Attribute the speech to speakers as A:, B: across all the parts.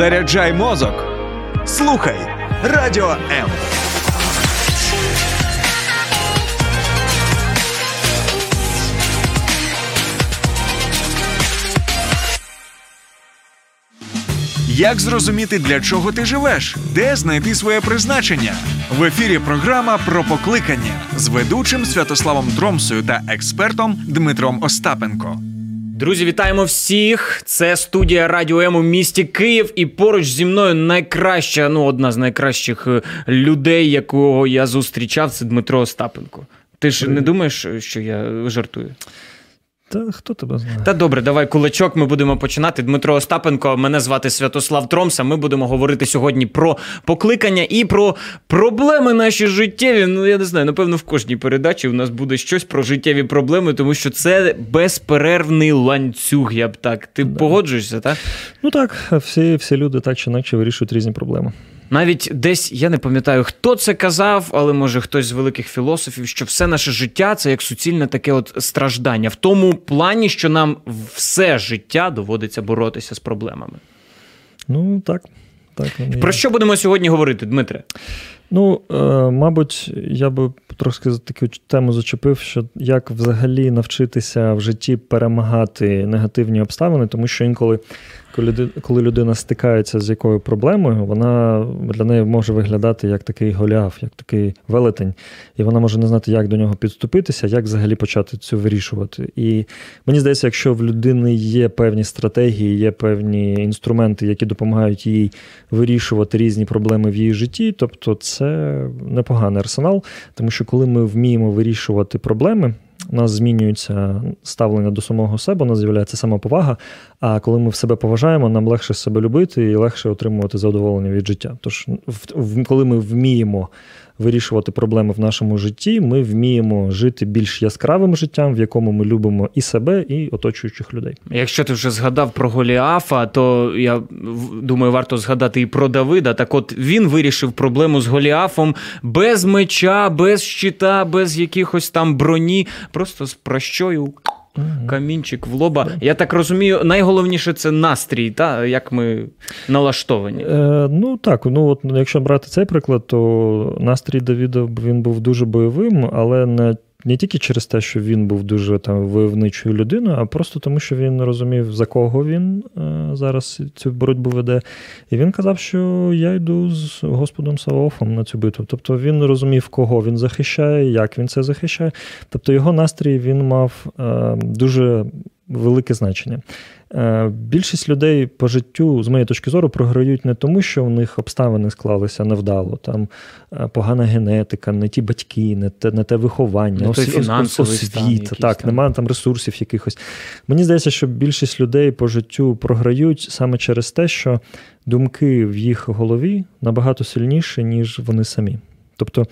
A: Заряджай мозок. Слухай Радіо М. Як зрозуміти, для чого ти живеш? Де знайти своє призначення? В ефірі програма про покликання з ведучим Святославом Дромсою та експертом Дмитром Остапенко.
B: Друзі, вітаємо всіх! Це студія Радіо М у місті Київ, і поруч зі мною найкраща, ну одна з найкращих е, людей, якого я зустрічав, це Дмитро Остапенко. Ти ж не думаєш, що я жартую?
C: Та хто тебе знає?
B: Та добре, давай кулачок. Ми будемо починати. Дмитро Остапенко, мене звати Святослав Тромса. Ми будемо говорити сьогодні про покликання і про проблеми наші життєві. Ну я не знаю, напевно, в кожній передачі у нас буде щось про життєві проблеми, тому що це безперервний ланцюг. Я б так. Ти
C: Да.
B: погоджуєшся, так?
C: Ну так, всі, всі люди так чи інакше вирішують різні проблеми.
B: Навіть десь я не пам'ятаю, хто це казав, але може хтось з великих філософів, що все наше життя це як суцільне таке от страждання, в тому плані, що нам все життя доводиться боротися з проблемами.
C: Ну так. так.
B: Про що будемо сьогодні говорити, Дмитре?
C: Ну, е, мабуть, я би трошки за таку тему зачепив, що як взагалі навчитися в житті перемагати негативні обставини, тому що інколи, коли людина стикається з якою проблемою, вона для неї може виглядати як такий голіаф, як такий велетень, і вона може не знати, як до нього підступитися, як взагалі почати цю вирішувати. І мені здається, якщо в людини є певні стратегії, є певні інструменти, які допомагають їй вирішувати різні проблеми в її житті, тобто це непоганий арсенал, тому що коли ми вміємо вирішувати проблеми. У нас змінюється ставлення до самого себе, у нас з'являється самоповага. А коли ми в себе поважаємо, нам легше себе любити і легше отримувати задоволення від життя. Тож, коли ми вміємо вирішувати проблеми в нашому житті, ми вміємо жити більш яскравим життям, в якому ми любимо і себе, і оточуючих людей.
B: Якщо ти вже згадав про Голіафа, то я думаю, варто згадати і про Давида. Так от він вирішив проблему з Голіафом без меча, без щита, без якихось там броні, просто з прощою. Камінчик в лоба. Я так розумію, найголовніше це настрій, та як ми налаштовані.
C: Е, ну так, ну от якщо брати цей приклад, то настрій Давіда він був дуже бойовим, але не. Не тільки через те, що він був дуже там войовничою людиною, а просто тому, що він розумів, за кого він е, зараз цю боротьбу веде. І він казав, що я йду з Господом Саваофом на цю битву. Тобто він розумів, кого він захищає, як він це захищає. Тобто його настрій він мав е, дуже велике значення. Е, Більшість людей по життю, з моєї точки зору, програють не тому, що у них обставини склалися невдало, там е, погана генетика, не ті батьки, не те, не те виховання,
B: Не той
C: ос-
B: стан
C: освіта. Так,
B: там.
C: немає там ресурсів якихось. Мені здається, що більшість людей по життю програють саме через те, що думки в їх голові набагато сильніші, ніж вони самі. Тобто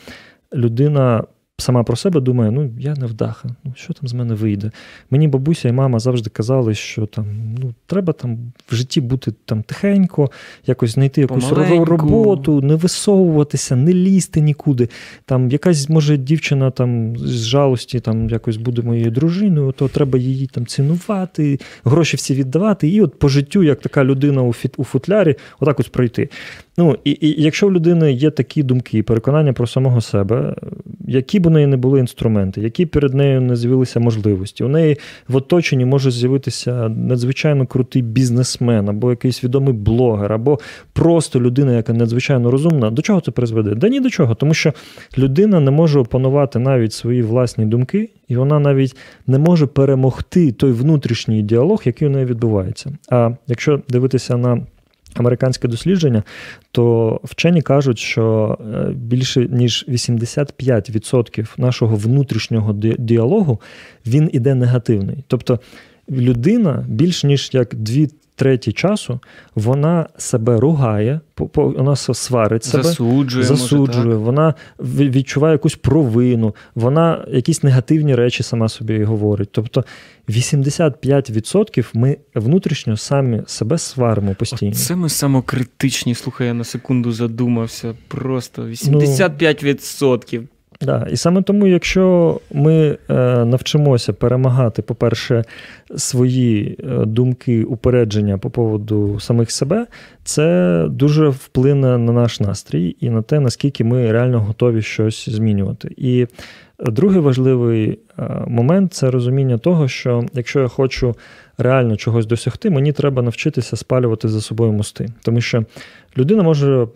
C: людина. Сама про себе думає, ну я не вдаха, ну що там з мене вийде. Мені бабуся і мама завжди казали, що там ну треба там в житті бути там тихенько, якось знайти якусь
B: Помаленьку.
C: роботу, не висовуватися, не лізти нікуди. Там якась може дівчина там з жалості там якось буде моєю дружиною, то треба її там цінувати, гроші всі віддавати, і от по життю, як така людина у фіт у футлярі, отак ось пройти. Ну і, і якщо в людини є такі думки, переконання про самого себе, які б у неї не були інструменти, які перед нею не з'явилися можливості, у неї в оточенні може з'явитися надзвичайно крутий бізнесмен, або якийсь відомий блогер, або просто людина, яка надзвичайно розумна. До чого це призведе? Да ні до чого, тому що людина не може опанувати навіть свої власні думки, і вона навіть не може перемогти той внутрішній діалог, який у неї відбувається. А якщо дивитися на Американське дослідження, то вчені кажуть, що е, більше ніж 85% нашого внутрішнього ді- діалогу він іде негативний. Тобто людина більш ніж як дві треті часу вона себе ругає, вона с- сварить себе.
B: Засуджує,
C: Засуджує,
B: може,
C: вона ві- відчуває якусь провину, вона якісь негативні речі сама собі говорить. Тобто 85% ми внутрішньо самі себе сваримо постійно.
B: Це ми самокритичні. Слухай, я на секунду задумався. Просто
C: Ну,
B: 85%.
C: Да. І саме тому, якщо ми е, навчимося перемагати, по-перше, свої е, думки, упередження по поводу самих себе, це дуже вплине на наш настрій і на те, наскільки ми реально готові щось змінювати. І другий важливий е, момент це розуміння того, що якщо я хочу реально чогось досягти, мені треба навчитися спалювати за собою мости. Тому що людина може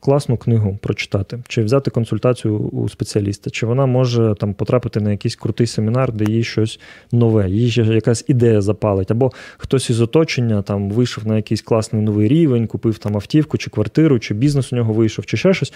C: класну книгу прочитати, чи взяти консультацію у спеціаліста, чи вона може там потрапити на якийсь крутий семінар, де їй щось нове, їй якась ідея запалить, або хтось із оточення там вийшов на якийсь класний новий рівень, купив там автівку, чи квартиру, чи бізнес у нього вийшов, чи ще щось.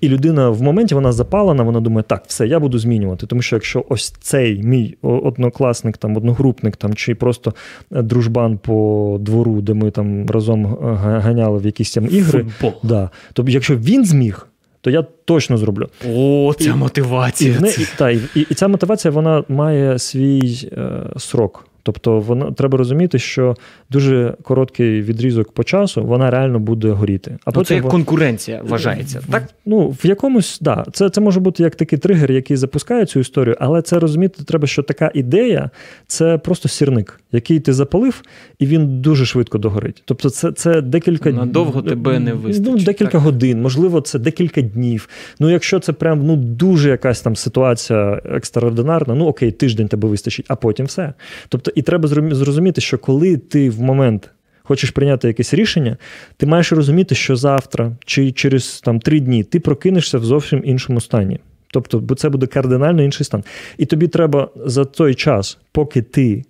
C: І людина в моменті вона запалена, вона думає, так, все, я буду змінювати. Тому що якщо ось цей мій однокласник, там, одногрупник, там, чи просто дружбан по двору, де ми там разом ганяли в якісь там ігри.
B: Футбол.
C: Да. Тобто, якщо він зміг, то я точно зроблю.
B: О, ця і, мотивація.
C: І, і, та, і, і ця мотивація вона має свій е, срок. Тобто вона треба розуміти, що дуже короткий відрізок по часу вона реально буде горіти. А
B: ну,
C: потім
B: це як конкуренція вважається. так?
C: Ну в якомусь да, це це може бути як такий тригер, який запускає цю історію, але це розуміти треба, що така ідея це просто сірник, який ти запалив, і він дуже швидко догорить. Тобто, це це декілька
B: надовго тебе не вистачить.
C: Ну, декілька так? годин, можливо, це декілька днів. Ну, якщо це прям ну дуже якась там ситуація екстраординарна, ну окей, тиждень тебе вистачить, а потім все. Тобто і треба зрозуміти, що коли ти в момент хочеш прийняти якесь рішення, ти маєш розуміти, що завтра чи через там три дні ти прокинешся в зовсім іншому стані. Тобто, це буде кардинально інший стан. І тобі треба за той час, поки ти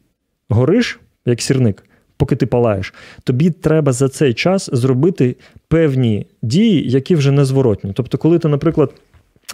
C: гориш, як сірник, поки ти палаєш, тобі треба за цей час зробити певні дії, які вже незворотні. Тобто, коли ти, наприклад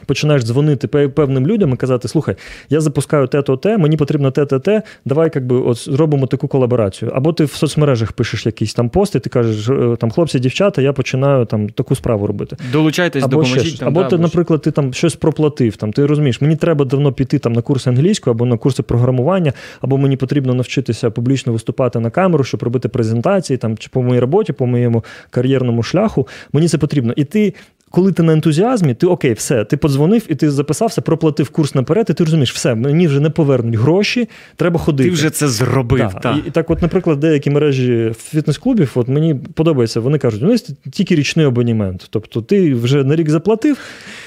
C: починаєш дзвонити певним людям і казати: слухай, я запускаю те-то, те, мені потрібно те-те, те, давай якби от зробимо таку колаборацію. Або ти в соцмережах пишеш якісь там пости, ти кажеш, «Е, там хлопці, дівчата, я починаю там таку справу робити.
B: Долучайтесь,
C: або
B: допоможіть. Там,
C: або
B: да,
C: ти, наприклад, ти там щось проплатив. Там ти розумієш, мені треба давно піти там на курси англійської або на курси програмування, або мені потрібно навчитися публічно виступати на камеру, щоб робити презентації там чи по моїй роботі, по моєму кар'єрному шляху. Мені це потрібно. І ти коли ти на ентузіазмі, ти окей, все, ти подзвонив і ти записався, проплатив курс наперед, і ти розумієш, все, мені вже не повернуть гроші, треба ходити.
B: Ти вже це зробив.
C: Да. Та. І, і так, от, наприклад, деякі мережі фітнес-клубів, от мені подобається, вони кажуть, у нас тільки річний абонімент. Тобто ти вже на рік заплатив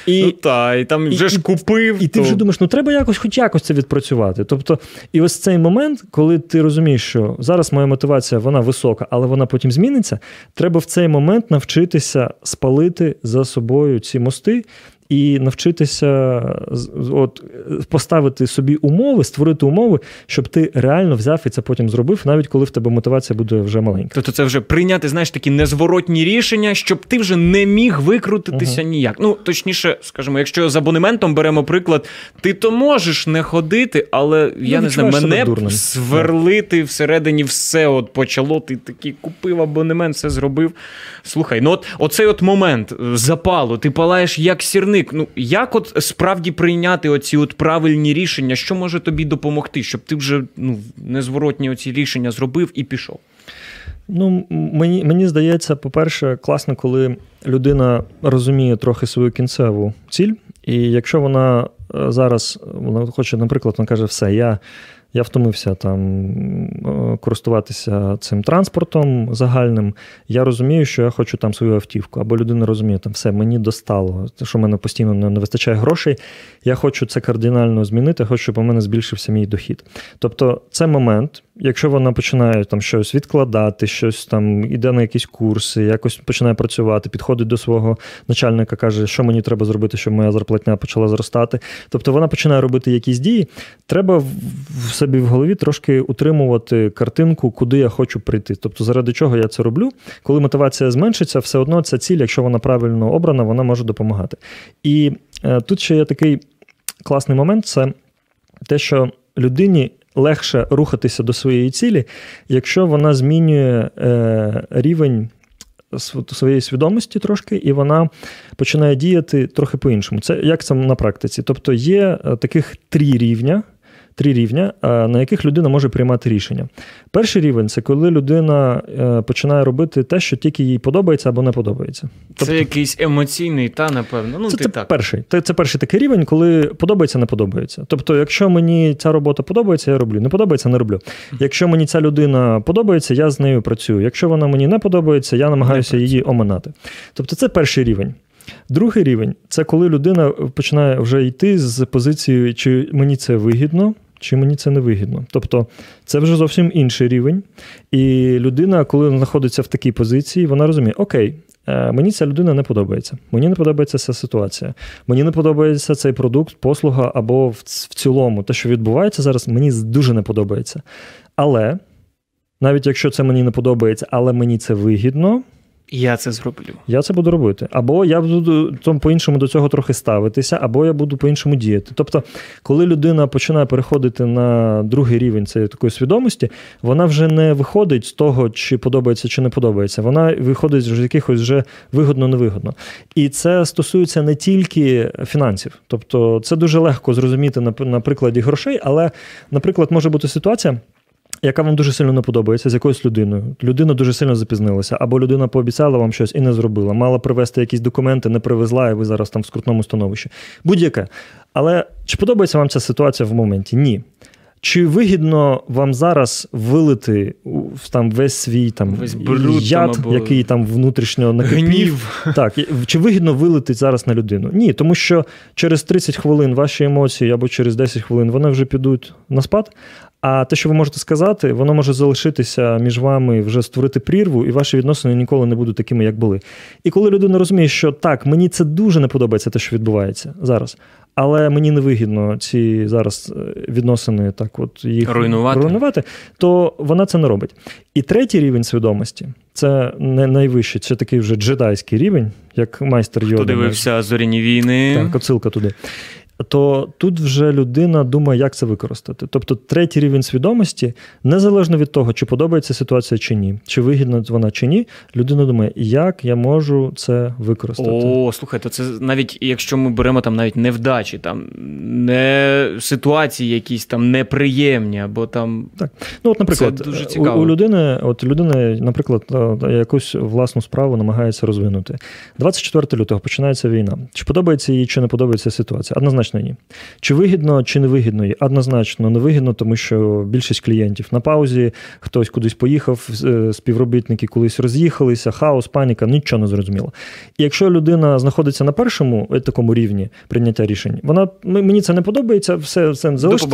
C: і
B: ну, та, і там вже і, ж купив.
C: І, і ти вже думаєш, ну треба якось, хоч якось це відпрацювати. Тобто, і ось цей момент, коли ти розумієш, що зараз моя мотивація вона висока, але вона потім зміниться, треба в цей момент навчитися спалити за собою ці мости і навчитися от, поставити собі умови, створити умови, щоб ти реально взяв і це потім зробив, навіть коли в тебе мотивація буде вже маленька.
B: Тобто це вже прийняти, знаєш, такі незворотні рішення, щоб ти вже не міг викрутитися uh ніяк. Ну, точніше, скажімо, якщо з абонементом беремо приклад, ти то можеш не ходити, але ну, я не знаю, мене сверлити всередині все от почало. Ти такий купив абонемент, все зробив. Слухай, ну от оцей от момент запалу, ти палаєш як сірник. Ник, ну як от справді прийняти оці от правильні рішення, що може тобі допомогти, щоб ти вже ну, незворотні оці рішення зробив і пішов?
C: Ну, мені мені здається, по-перше, класно, коли людина розуміє трохи свою кінцеву ціль, і якщо вона е, зараз вона хоче, наприклад, вона каже, все, я я втомився там е, користуватися цим транспортом загальним. Я розумію, що я хочу там свою автівку. Або людина розуміє, там все, мені достало, що в мене постійно не вистачає грошей. Я хочу це кардинально змінити, хочу, щоб у мене збільшився мій дохід. Тобто, це момент, якщо вона починає там щось відкладати, щось там іде на якісь курси, якось починає працювати, підходить до свого начальника, каже, що мені треба зробити, щоб моя зарплатня почала зростати. Тобто вона починає робити якісь дії. Треба в собі в голові трошки утримувати картинку, куди я хочу прийти. Тобто, заради чого я це роблю. Коли мотивація зменшиться, все одно ця ціль, якщо вона правильно обрана, вона може допомагати. І е, тут ще є такий класний момент: це те, що людині легше рухатися до своєї цілі, якщо вона змінює е, рівень. Своєї свідомості трошки, і вона починає діяти трохи по-іншому. Це як це на практиці? Тобто є е, таких три рівня три рівня, е, на яких людина може приймати рішення. Перший рівень це коли людина е, починає робити те, що тільки їй подобається або не подобається.
B: Це якийсь емоційний, та напевно. Ну,
C: це,
B: ти
C: це
B: так.
C: перший. Це, це перший такий рівень, коли подобається, не подобається. Тобто, якщо мені ця робота подобається, я роблю. Не подобається, не роблю. Якщо мені ця людина подобається, я з нею працюю. Якщо вона мені не подобається, я намагаюся її оминати. Тобто, це перший рівень. Другий рівень це коли людина починає вже йти з позицією, чи мені це вигідно, чи мені це не вигідно. Тобто це вже зовсім інший рівень. І людина, коли знаходиться в такій позиції, вона розуміє, окей. е, Мені ця людина не подобається. Мені не подобається ця ситуація. Мені не подобається цей продукт, послуга або в, цілому те, що відбувається зараз, мені дуже не подобається. Але навіть якщо це мені не подобається, але мені це вигідно,
B: Я це зроблю.
C: я це буду робити. Або я буду там по-іншому до цього трохи ставитися, або я буду по-іншому діяти. Тобто, коли людина починає переходити на другий рівень цієї такої свідомості, вона вже не виходить з того, чи подобається, чи не подобається. Вона виходить з якихось вже вигодно-невигодно. І це стосується не тільки фінансів. Тобто, це дуже легко зрозуміти на, на прикладі грошей, але, наприклад, може бути ситуація яка вам дуже сильно не подобається з якоюсь людиною. Людина дуже сильно запізнилася, або людина пообіцяла вам щось і не зробила. Мала привезти якісь документи, не привезла, і ви зараз там в скрутному становищі. Будь-яке. Але чи подобається вам ця ситуація в моменті? Ні. Чи вигідно вам зараз вилити там весь свій там
B: Весь бруд
C: яд,
B: там або
C: який там внутрішньо накипів?
B: Гнів.
C: Так, чи вигідно вилити зараз на людину? Ні, тому що через 30 хвилин ваші емоції або через 10 хвилин вони вже підуть на спад. А те, що ви можете сказати, воно може залишитися між вами, вже створити прірву, і ваші відносини ніколи не будуть такими, як були. І коли людина розуміє, що так, мені це дуже не подобається, те, що відбувається зараз. Але мені не вигідно ці зараз е, відносини так, от їх
B: Руйнувати.
C: руйнувати, то вона це не робить. І третій рівень свідомості це не найвищий, це такий вже джедайський рівень, як майстер Йода.
B: Хто дивився зоряні війни?
C: Так, оцилка туди. То тут вже людина думає, як це використати. Тобто, третій рівень свідомості, незалежно від того, чи подобається ситуація чи ні, чи вигідна вона чи ні, людина думає, як я можу це використати.
B: О, слухайте, це навіть якщо ми беремо там навіть невдачі, там не ситуації якісь там неприємні, або там так.
C: Ну, от, наприклад,
B: Це дуже цікаво.
C: у людини, от людина, наприклад, якусь власну справу намагається розвинути. 24 лютого починається війна. Чи подобається їй, чи не подобається ситуація? Однозначно ні. Чи вигідно, чи не вигідно? Однозначно не вигідно, тому що більшість клієнтів на паузі, хтось кудись поїхав, е, співробітники колись роз'їхалися, хаос, паніка, нічого не зрозуміло. І якщо людина знаходиться на першому е, такому рівні прийняття рішень, вона мені це не подобається, все, все залиште,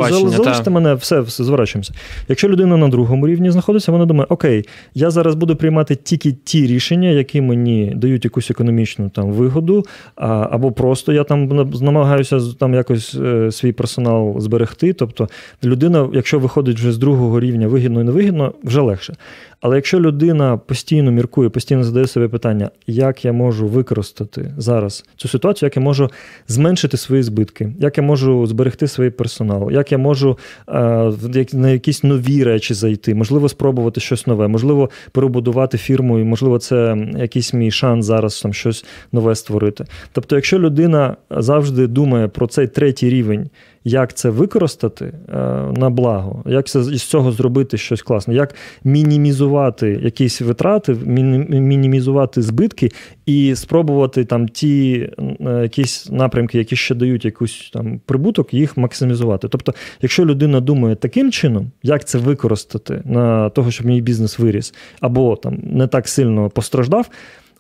C: залиште мене, все, все зворачуємося. Якщо людина на другому рівні знаходиться, вона думає, окей, я зараз буду приймати тільки ті рішення, які мені дають якусь економічну там вигоду, а, або просто я там намагаюся з- там якось е, свій персонал зберегти. Тобто людина, якщо виходить вже з другого рівня вигідно і невигідно, вже легше. Але якщо людина постійно міркує, постійно задає собі питання, як я можу використати зараз цю ситуацію, як я можу зменшити свої збитки, як я можу зберегти свій персонал, як я можу е, на якісь нові речі зайти, можливо, спробувати щось нове, можливо, перебудувати фірму, і можливо, це якийсь мій шанс зараз там щось нове створити. Тобто, якщо людина завжди думає про цей третій рівень, як це використати е, на благо, як це з цього зробити щось класне, як мінімізувати якісь витрати, мінімізувати збитки і спробувати там ті е, якісь напрямки, які ще дають якийсь там прибуток, їх максимізувати. Тобто, якщо людина думає таким чином, як це використати на того, щоб мій бізнес виріс, або там не так сильно постраждав.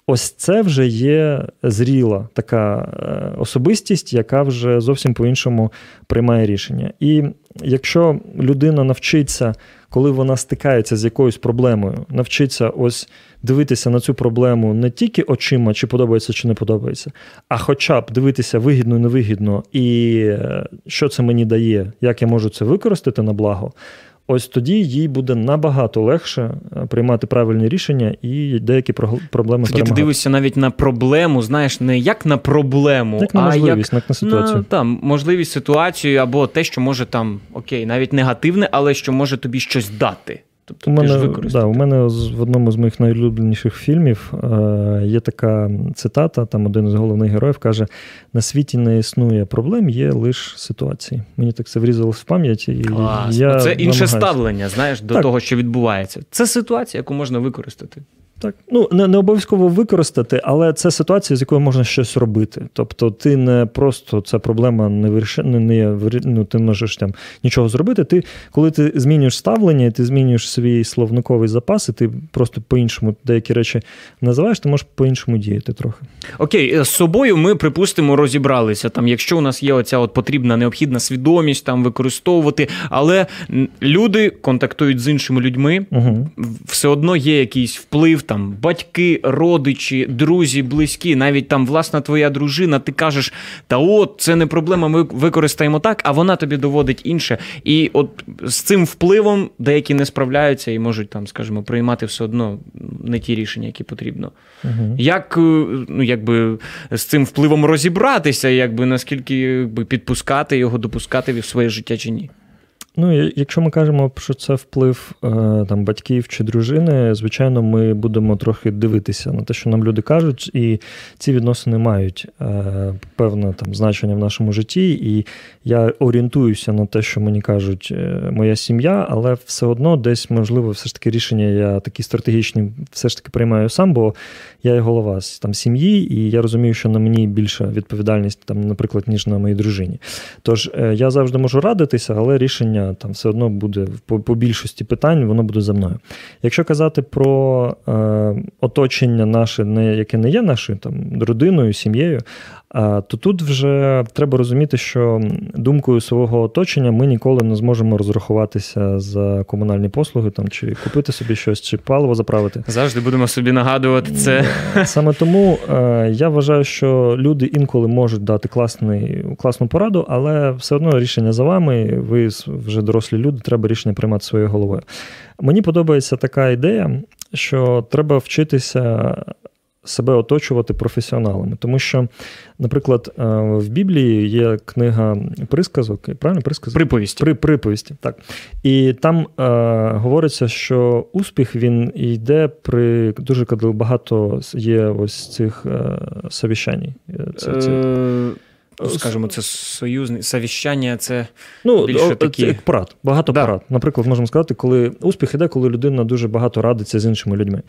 C: Ось це вже є зріла така е, особистість, яка вже зовсім по-іншому приймає рішення. І якщо людина навчиться, коли вона стикається з якоюсь проблемою, навчиться ось дивитися на цю проблему не тільки очима, чи подобається, чи не подобається, а хоча б дивитися вигідно, невигідно, і е, що це мені дає, як я можу це використати на благо. Ось тоді їй буде набагато легше е, приймати правильні рішення і деякі проблеми
B: тоді ти дивишся навіть на проблему, знаєш, не як на проблему,
C: Як на
B: а
C: можливість,
B: як
C: як на ситуацію.
B: На, там, можливість ситуацію або те, що може там, окей, навіть негативне, але що може тобі щось дати. Тобто
C: У мене, да, у мене в одному з моїх найулюбленіших фільмів е, є така цитата: там один з головних героїв каже: на світі не існує проблем, є лише ситуації. Мені так це врізалось в пам'ять. І
B: Клас.
C: я
B: Це це інше ставлення, знаєш, до
C: Так.
B: того, що відбувається. Це ситуація, яку можна використати.
C: Так, ну не, не обов'язково використати, але це ситуація, з якою можна щось робити. Тобто, ти не просто ця проблема не виріш... не, не ну, ти можеш там нічого зробити. Ти, коли ти змінюєш ставлення, ти змінюєш свій словниковий запас, і ти просто по-іншому деякі речі називаєш, ти можеш по-іншому діяти трохи.
B: Окей, е, з собою ми, припустимо, розібралися. Там, якщо у нас є оця от потрібна необхідна свідомість там використовувати, але люди контактують з іншими людьми,
C: Угу.
B: все одно є якийсь вплив, там батьки, родичі, друзі, близькі, навіть там власна твоя дружина, ти кажеш, та от це не проблема, ми використаємо так, а вона тобі доводить інше. І от з цим впливом деякі не справляються і можуть там, скажімо, приймати все одно не ті рішення, які потрібно.
C: Угу.
B: Як е, ну, якби, з цим впливом розібратися, якби наскільки якби, підпускати його, допускати в своє життя чи ні?
C: Ну, якщо ми кажемо, що це вплив е, там, батьків чи дружини, звичайно, ми будемо трохи дивитися на те, що нам люди кажуть, і ці відносини мають е, певне там, значення в нашому житті. І я орієнтуюся на те, що мені кажуть е, моя сім'я, але все одно десь, можливо, все ж таки рішення я такі стратегічні все ж таки приймаю сам, бо я є голова там, сім'ї, і я розумію, що на мені більша відповідальність, там, наприклад, ніж на моїй дружині. Тож я завжди можу радитися, але рішення там все одно буде по, по більшості питань, воно буде за мною. Якщо казати про е, оточення наше, не, яке не є нашою там, родиною, сім'єю, то тут вже треба розуміти, що думкою свого оточення ми ніколи не зможемо розрахуватися за комунальні послуги там, чи купити собі щось, чи паливо заправити.
B: Завжди будемо собі нагадувати це.
C: Саме тому е, я вважаю, що люди інколи можуть дати класний, класну пораду, але все одно рішення за вами. Ви вже дорослі люди, треба рішення приймати своєю головою. Мені подобається така ідея, що треба вчитися. Себе оточувати професіоналами, тому що, наприклад, е, в Біблії є книга присказок, правильно присказок?
B: Приповість.
C: При приповісті, так. І там е, говориться, що успіх він йде при дуже багато є ось цих е, совіщань. Це, це,
B: Е, Скажімо, це союзне совіщання, це
C: ну,
B: більше такі-
C: це порад, багато
B: Да.
C: порад. Наприклад, можемо сказати, коли успіх іде, коли людина дуже багато радиться з іншими людьми.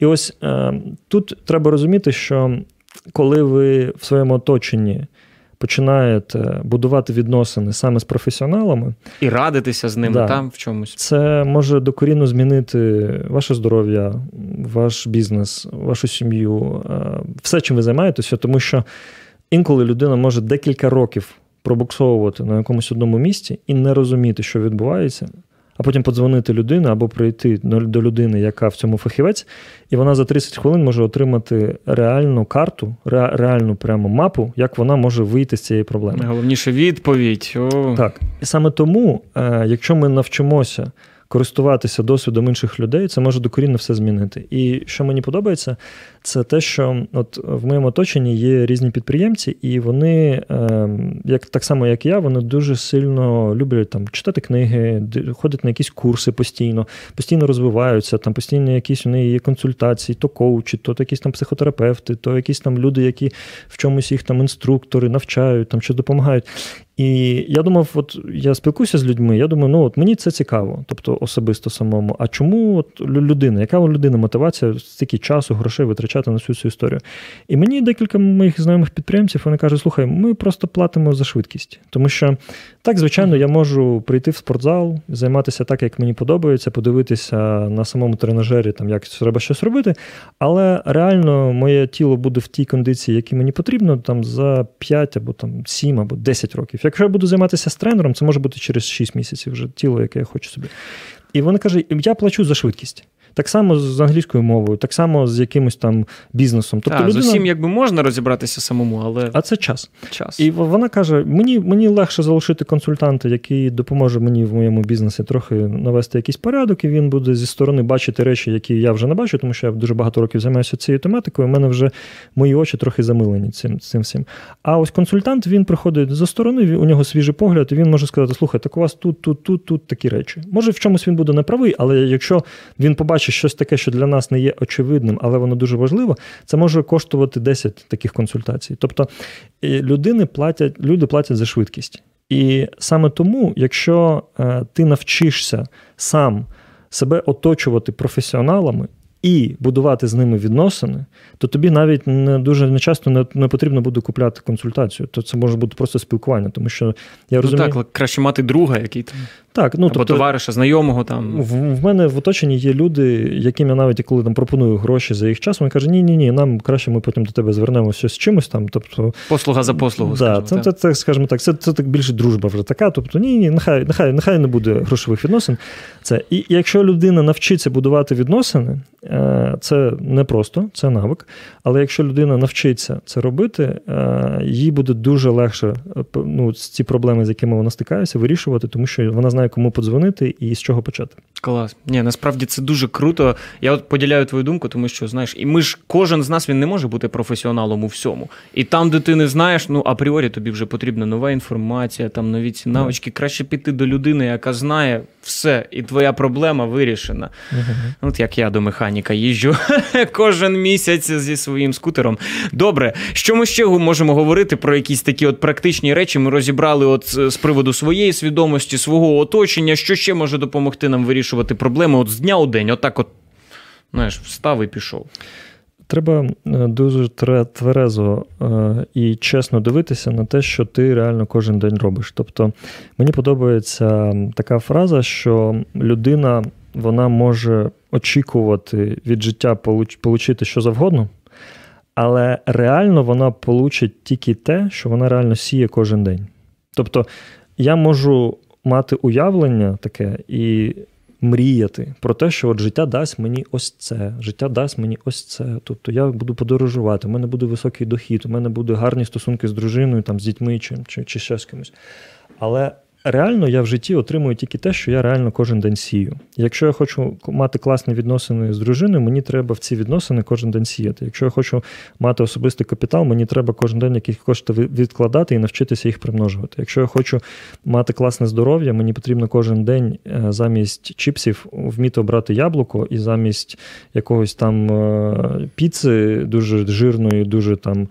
C: І ось е, тут треба розуміти, що коли ви в своєму оточенні починаєте будувати відносини саме з професіоналами,
B: і радитися з ними
C: Да.
B: там в чомусь.
C: Це може докорінно змінити ваше здоров'я, ваш бізнес, вашу сім'ю, е, все, чим ви займаєтеся, тому що інколи людина може декілька років пробуксовувати на якомусь одному місці і не розуміти, що відбувається. А потім подзвонити людині або прийти до людини, яка в цьому фахівець, і вона за 30 хвилин може отримати реальну карту, ре- реальну прямо мапу, як вона може вийти з цієї проблеми.
B: Найголовніше відповідь. О.
C: Так. І саме тому, е, якщо ми навчимося користуватися досвідом інших людей, це може докорінно все змінити. І що мені подобається, це те, що от в моєму оточенні є різні підприємці, і вони, е, як так само як і я, вони дуже сильно люблять там читати книги, ходять на якісь курси постійно, постійно розвиваються, там постійно якісь у неї є консультації, то коучі, то якісь там психотерапевти, то якісь там люди, які в чомусь їх там інструктори навчають, там що допомагають. І я думав, от я спілкуюся з людьми, я думаю, ну от мені це цікаво, тобто особисто самому. А чому от людина, яка у людини мотивація стільки часу, грошей витрачати на всю цю історію? І мені декілька моїх знайомих підприємців вони кажуть: слухай, ми просто платимо за швидкість. Тому що так, звичайно, я можу прийти в спортзал, займатися так, як мені подобається, подивитися на самому тренажері, там як треба щось робити. Але реально моє тіло буде в тій кондиції, які мені потрібно, там за 5 або там 7 або 10 років. Якщо я буду займатися з тренером, це може бути через 6 місяців вже тіло, яке я хочу собі. І вони кажуть, я плачу за швидкість. Так само з англійською мовою, так само з якимось там бізнесом. Тобто
B: Так,
C: людина...
B: З усім якби можна розібратися самому, але
C: А це час.
B: час.
C: І вона каже: мені мені легше залишити консультанта, який допоможе мені в моєму бізнесі трохи навести якийсь порядок, і він буде зі сторони бачити речі, які я вже не бачу, тому що я дуже багато років займаюся цією тематикою. У мене вже мої очі трохи замилені цим цим всім. А ось консультант він приходить за сторони, у нього свіжий погляд, і він може сказати: слухай, так у вас тут, тут, тут, тут такі речі. Може, в чомусь він буде неправий, але якщо він побачить щось таке, що для нас не є очевидним, але воно дуже важливо, це може коштувати 10 таких консультацій. Тобто е, людини платять, люди платять за швидкість. І саме тому, якщо е, ти навчишся сам себе оточувати професіоналами і будувати з ними відносини, то тобі навіть не дуже не часто не, не потрібно буде купляти консультацію. То це може бути просто спілкування, тому що я
B: ну,
C: розумію.
B: так, краще мати друга, який там,
C: так, ну,
B: або
C: тобто,
B: товариша, знайомого там.
C: в, в мене в оточенні є люди, яким я навіть коли там пропоную гроші за їх час, вони кажуть, ні, ні, ні, нам краще ми потім до тебе звернемося з чимось там. Тобто,
B: Послуга за послугу.
C: да,
B: скажімо,
C: це,
B: так.
C: це, це, скажімо так, це, це так більше дружба вже така. Тобто, ні, ні, нехай, нехай, нехай не буде грошових відносин. Це і якщо людина навчиться будувати відносини, це не просто, це навик. Але якщо людина навчиться це робити, е, їй буде дуже легше е, ну, ці проблеми, з якими вона стикається, вирішувати, тому що вона знає, кому подзвонити і з чого почати.
B: Клас. Ні, насправді це дуже круто. Я от поділяю твою думку, тому що знаєш, і ми ж кожен з нас він не може бути професіоналом у всьому. І там, де ти не знаєш, ну апріорі тобі вже потрібна нова інформація, там нові ці навички. Краще піти до людини, яка знає все, і твоя проблема вирішена. От як я до механіка їжджу кожен місяць зі своїм скутером. Добре, що ми ще можемо говорити про якісь такі от практичні речі? Ми розібрали от з з приводу своєї свідомості, свого оточення. Що ще може допомогти нам вирішувати проблеми от з дня у день? Отак, от знаєш, встав і пішов.
C: Треба е, дуже тверезо е, і чесно дивитися на те, що ти реально кожен день робиш. Тобто мені подобається така фраза, що людина вона може очікувати від життя получ- получити що завгодно, але реально вона получить тільки те, що вона реально сіє кожен день. Тобто я можу мати уявлення таке і мріяти про те, що от життя дасть мені ось це, життя дасть мені ось це. Тобто я буду подорожувати, у мене буде високий дохід, у мене будуть гарні стосунки з дружиною, там, з дітьми чи, чи, чи ще з кимось. Але реально я в житті отримую тільки те, що я реально кожен день сію. Якщо я хочу мати класні відносини з дружиною, мені треба в ці відносини кожен день сіяти. Якщо я хочу мати особистий капітал, мені треба кожен день якісь кошти відкладати і навчитися їх примножувати. Якщо я хочу мати класне здоров'я, мені потрібно кожен день е, замість чіпсів вміти обрати яблуко, і замість якогось там е, піци дуже жирної, дуже там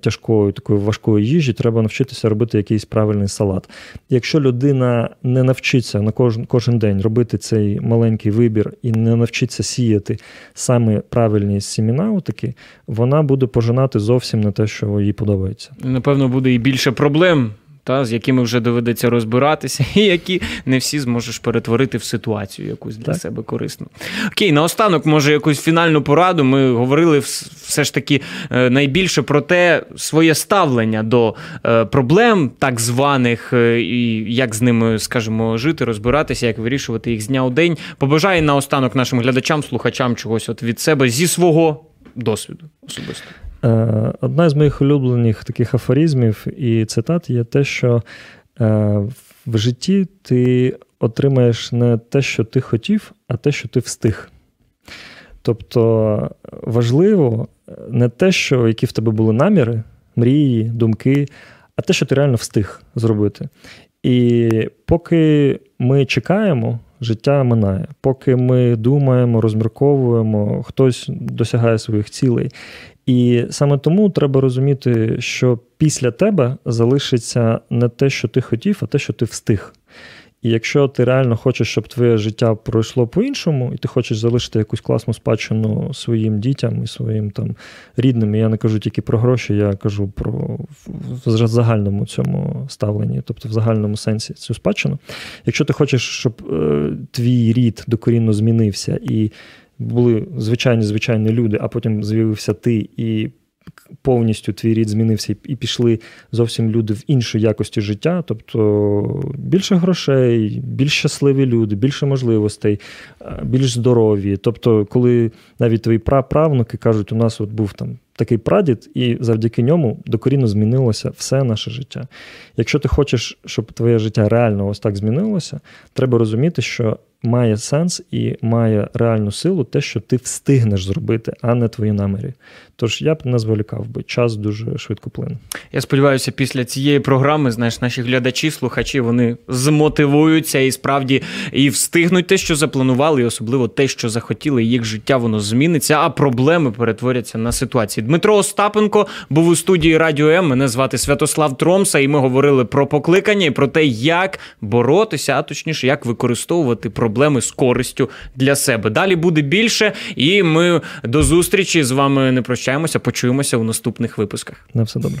C: тяжкої, такої важкої їжі, треба навчитися робити якийсь правильний салат. Якщо людина не навчиться на кожен, кожен день робити цей маленький вибір і не навчиться сіяти саме правильні сіміна, отакі, вона буде пожинати зовсім не те, що їй подобається.
B: Напевно, буде і більше проблем. Та, з якими вже доведеться розбиратися, і які не всі зможеш перетворити в ситуацію якусь для
C: Так.
B: себе корисну. Окей, наостанок, може, якусь фінальну пораду. Ми говорили все ж таки е, найбільше про те, своє ставлення до е, проблем, так званих, е, і як з ними, скажімо, жити, розбиратися, як вирішувати їх з дня у день. Побажаю наостанок нашим глядачам, слухачам чогось от від себе зі свого досвіду особисто.
C: Е, Одна з моїх улюблених таких афоризмів і цитат є те, що е, в житті ти отримаєш не те, що ти хотів, а те, що ти встиг. Тобто важливо не те, що які в тебе були наміри, мрії, думки, а те, що ти реально встиг зробити. І поки ми чекаємо, життя минає. Поки ми думаємо, розмірковуємо, хтось досягає своїх цілей. І саме тому треба розуміти, що після тебе залишиться не те, що ти хотів, а те, що ти встиг. І якщо ти реально хочеш, щоб твоє життя пройшло по-іншому, і ти хочеш залишити якусь класну спадщину своїм дітям і своїм там рідним, і я не кажу тільки про гроші, я кажу про в загальному цьому ставленні, тобто в загальному сенсі цю спадщину. Якщо ти хочеш, щоб е, твій рід докорінно змінився і були звичайні звичайні люди, а потім з'явився ти і повністю твій рід змінився і- пішли зовсім люди в іншій якості життя, тобто більше грошей, більш щасливі люди, більше можливостей, е, більш здорові. Тобто, коли навіть твої праправнуки кажуть, у нас от був там такий прадід, і завдяки ньому докорінно змінилося все наше життя. Якщо ти хочеш, щоб твоє життя реально ось так змінилося, треба розуміти, що має сенс і має реальну силу те, що ти встигнеш зробити, а не твої наміри. Тож я б не зволікав би, час дуже швидко плине.
B: Я сподіваюся, після цієї програми, знаєш, наші глядачі, слухачі, вони змотивуються і справді і встигнуть те, що запланували, і особливо те, що захотіли, їх життя воно зміниться, а проблеми перетворяться на ситуації. Дмитро Остапенко був у студії Радіо М. Мене звати Святослав Тромса, і ми говорили про покликання і про те, як боротися, а точніше, як використовувати проблеми з користю для себе. Далі буде більше, і ми до зустрічі з вами не прощаємося, почуємося у наступних випусках.
C: На все добре.